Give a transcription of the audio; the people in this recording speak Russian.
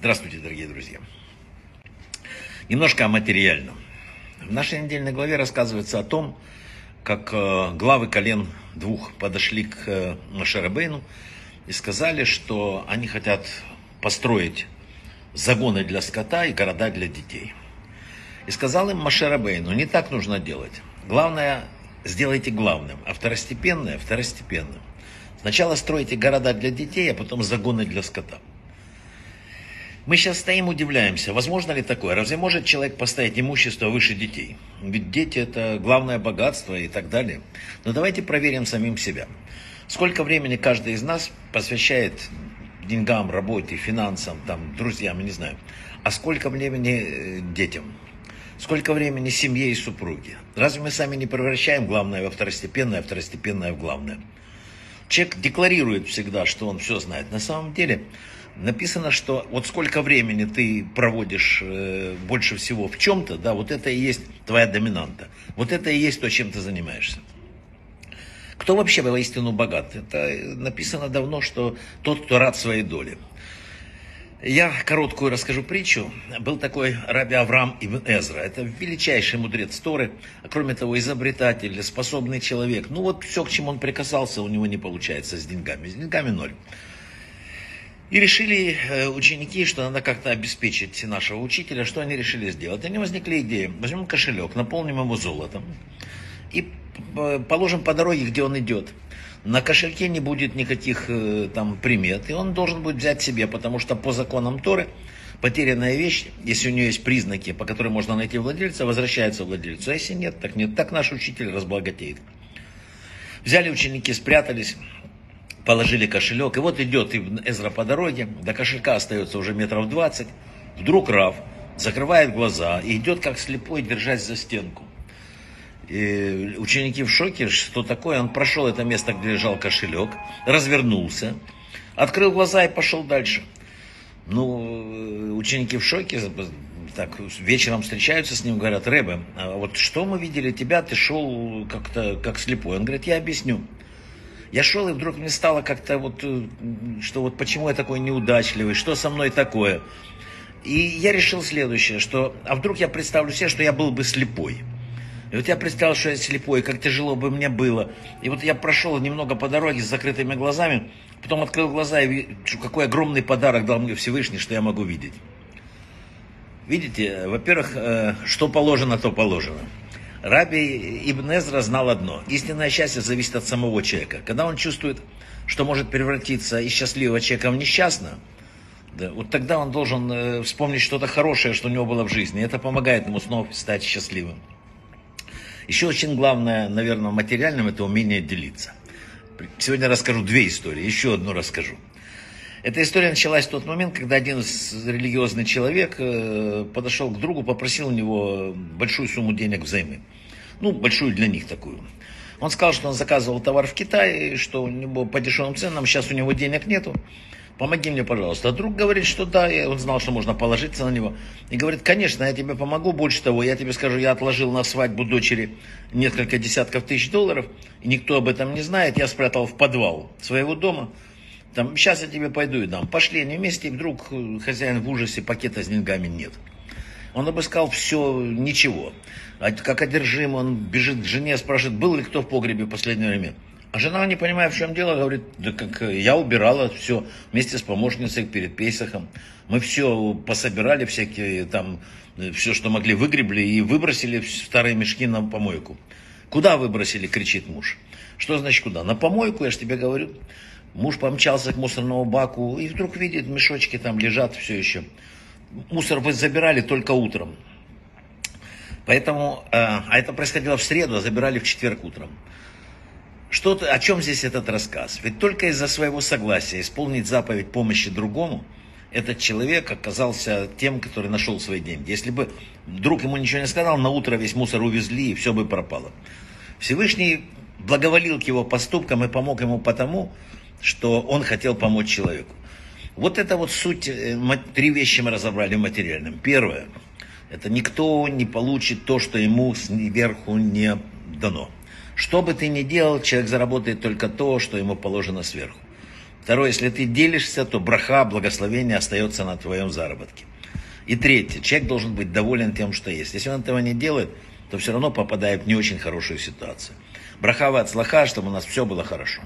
Здравствуйте, дорогие друзья. Немножко о материальном. В нашей недельной главе рассказывается о том, как э, главы колен двух подошли к э, Машарабейну и сказали, что они хотят построить загоны для скота и города для детей. И сказал им Машарабейну, не так нужно делать. Главное, сделайте главным, а второстепенное – второстепенным. Сначала стройте города для детей, а потом загоны для скота. Мы сейчас стоим, удивляемся, возможно ли такое? Разве может человек поставить имущество выше детей? Ведь дети это главное богатство и так далее. Но давайте проверим самим себя. Сколько времени каждый из нас посвящает деньгам, работе, финансам, там, друзьям, не знаю. А сколько времени э, детям? Сколько времени семье и супруге? Разве мы сами не превращаем главное во второстепенное, а второстепенное в главное? Человек декларирует всегда, что он все знает. На самом деле написано, что вот сколько времени ты проводишь э, больше всего в чем-то, да, вот это и есть твоя доминанта. Вот это и есть то, чем ты занимаешься. Кто вообще воистину богат? Это написано давно, что тот, кто рад своей доле. Я короткую расскажу притчу. Был такой раби Авраам Ибн Эзра. Это величайший мудрец Торы, кроме того изобретатель, способный человек. Ну вот все, к чему он прикасался, у него не получается с деньгами. С деньгами ноль. И решили э, ученики, что надо как-то обеспечить нашего учителя. Что они решили сделать? Они возникли идеи. Возьмем кошелек, наполним его золотом и э, положим по дороге, где он идет. На кошельке не будет никаких э, там примет, и он должен будет взять себе, потому что по законам Торы потерянная вещь, если у нее есть признаки, по которым можно найти владельца, возвращается владельцу. А если нет, так нет. Так наш учитель разбогатеет. Взяли ученики, спрятались, положили кошелек. И вот идет Эзра по дороге, до кошелька остается уже метров двадцать. Вдруг Рав закрывает глаза и идет как слепой, держась за стенку. И ученики в шоке, что такое. Он прошел это место, где лежал кошелек, развернулся, открыл глаза и пошел дальше. Ну, ученики в шоке, так, вечером встречаются с ним, говорят, Рэбе, а вот что мы видели тебя, ты шел как-то как слепой. Он говорит, я объясню. Я шел, и вдруг мне стало как-то вот, что вот почему я такой неудачливый, что со мной такое. И я решил следующее, что, а вдруг я представлю себе, что я был бы слепой. И вот я представил, что я слепой, как тяжело бы мне было. И вот я прошел немного по дороге с закрытыми глазами, потом открыл глаза и вижу, какой огромный подарок дал мне Всевышний, что я могу видеть. Видите, во-первых, э, что положено, то положено. Раби Ибн Эзра знал одно. Истинное счастье зависит от самого человека. Когда он чувствует, что может превратиться из счастливого человека в несчастного, да, вот тогда он должен э, вспомнить что-то хорошее, что у него было в жизни. Это помогает ему снова стать счастливым. Еще очень главное, наверное, материальным, это умение делиться. Сегодня расскажу две истории, еще одну расскажу. Эта история началась в тот момент, когда один религиозный человек э, подошел к другу, попросил у него большую сумму денег взаймы. Ну, большую для них такую. Он сказал, что он заказывал товар в Китае, что у него по дешевым ценам, сейчас у него денег нету помоги мне, пожалуйста. А друг говорит, что да, и он знал, что можно положиться на него. И говорит, конечно, я тебе помогу, больше того, я тебе скажу, я отложил на свадьбу дочери несколько десятков тысяч долларов, и никто об этом не знает, я спрятал в подвал своего дома. Там, сейчас я тебе пойду и дам. Пошли они вместе, и вдруг э, хозяин в ужасе, пакета с деньгами нет. Он обыскал все, ничего. А как одержим, он бежит к жене, спрашивает, был ли кто в погребе в последнее время. А жена, не понимая, в чем дело, говорит, да как я убирала все вместе с помощницей перед Пейсахом. Мы все пособирали, всякие там, все, что могли, выгребли и выбросили старые мешки на помойку. Куда выбросили, кричит муж. Что значит куда? На помойку, я же тебе говорю. Муж помчался к мусорному баку и вдруг видит, мешочки там лежат все еще. Мусор вы забирали только утром. Поэтому, э, а это происходило в среду, а забирали в четверг утром. Что, о чем здесь этот рассказ? Ведь только из-за своего согласия исполнить заповедь помощи другому, этот человек оказался тем, который нашел свои деньги. Если бы друг ему ничего не сказал, на утро весь мусор увезли и все бы пропало. Всевышний благоволил к его поступкам и помог ему потому, что он хотел помочь человеку. Вот это вот суть, э, три вещи мы разобрали в материальном. Первое, это никто не получит то, что ему сверху не дано. Что бы ты ни делал, человек заработает только то, что ему положено сверху. Второе, если ты делишься, то браха, благословение остается на твоем заработке. И третье, человек должен быть доволен тем, что есть. Если он этого не делает, то все равно попадает в не очень хорошую ситуацию. Брахава от слаха, чтобы у нас все было хорошо.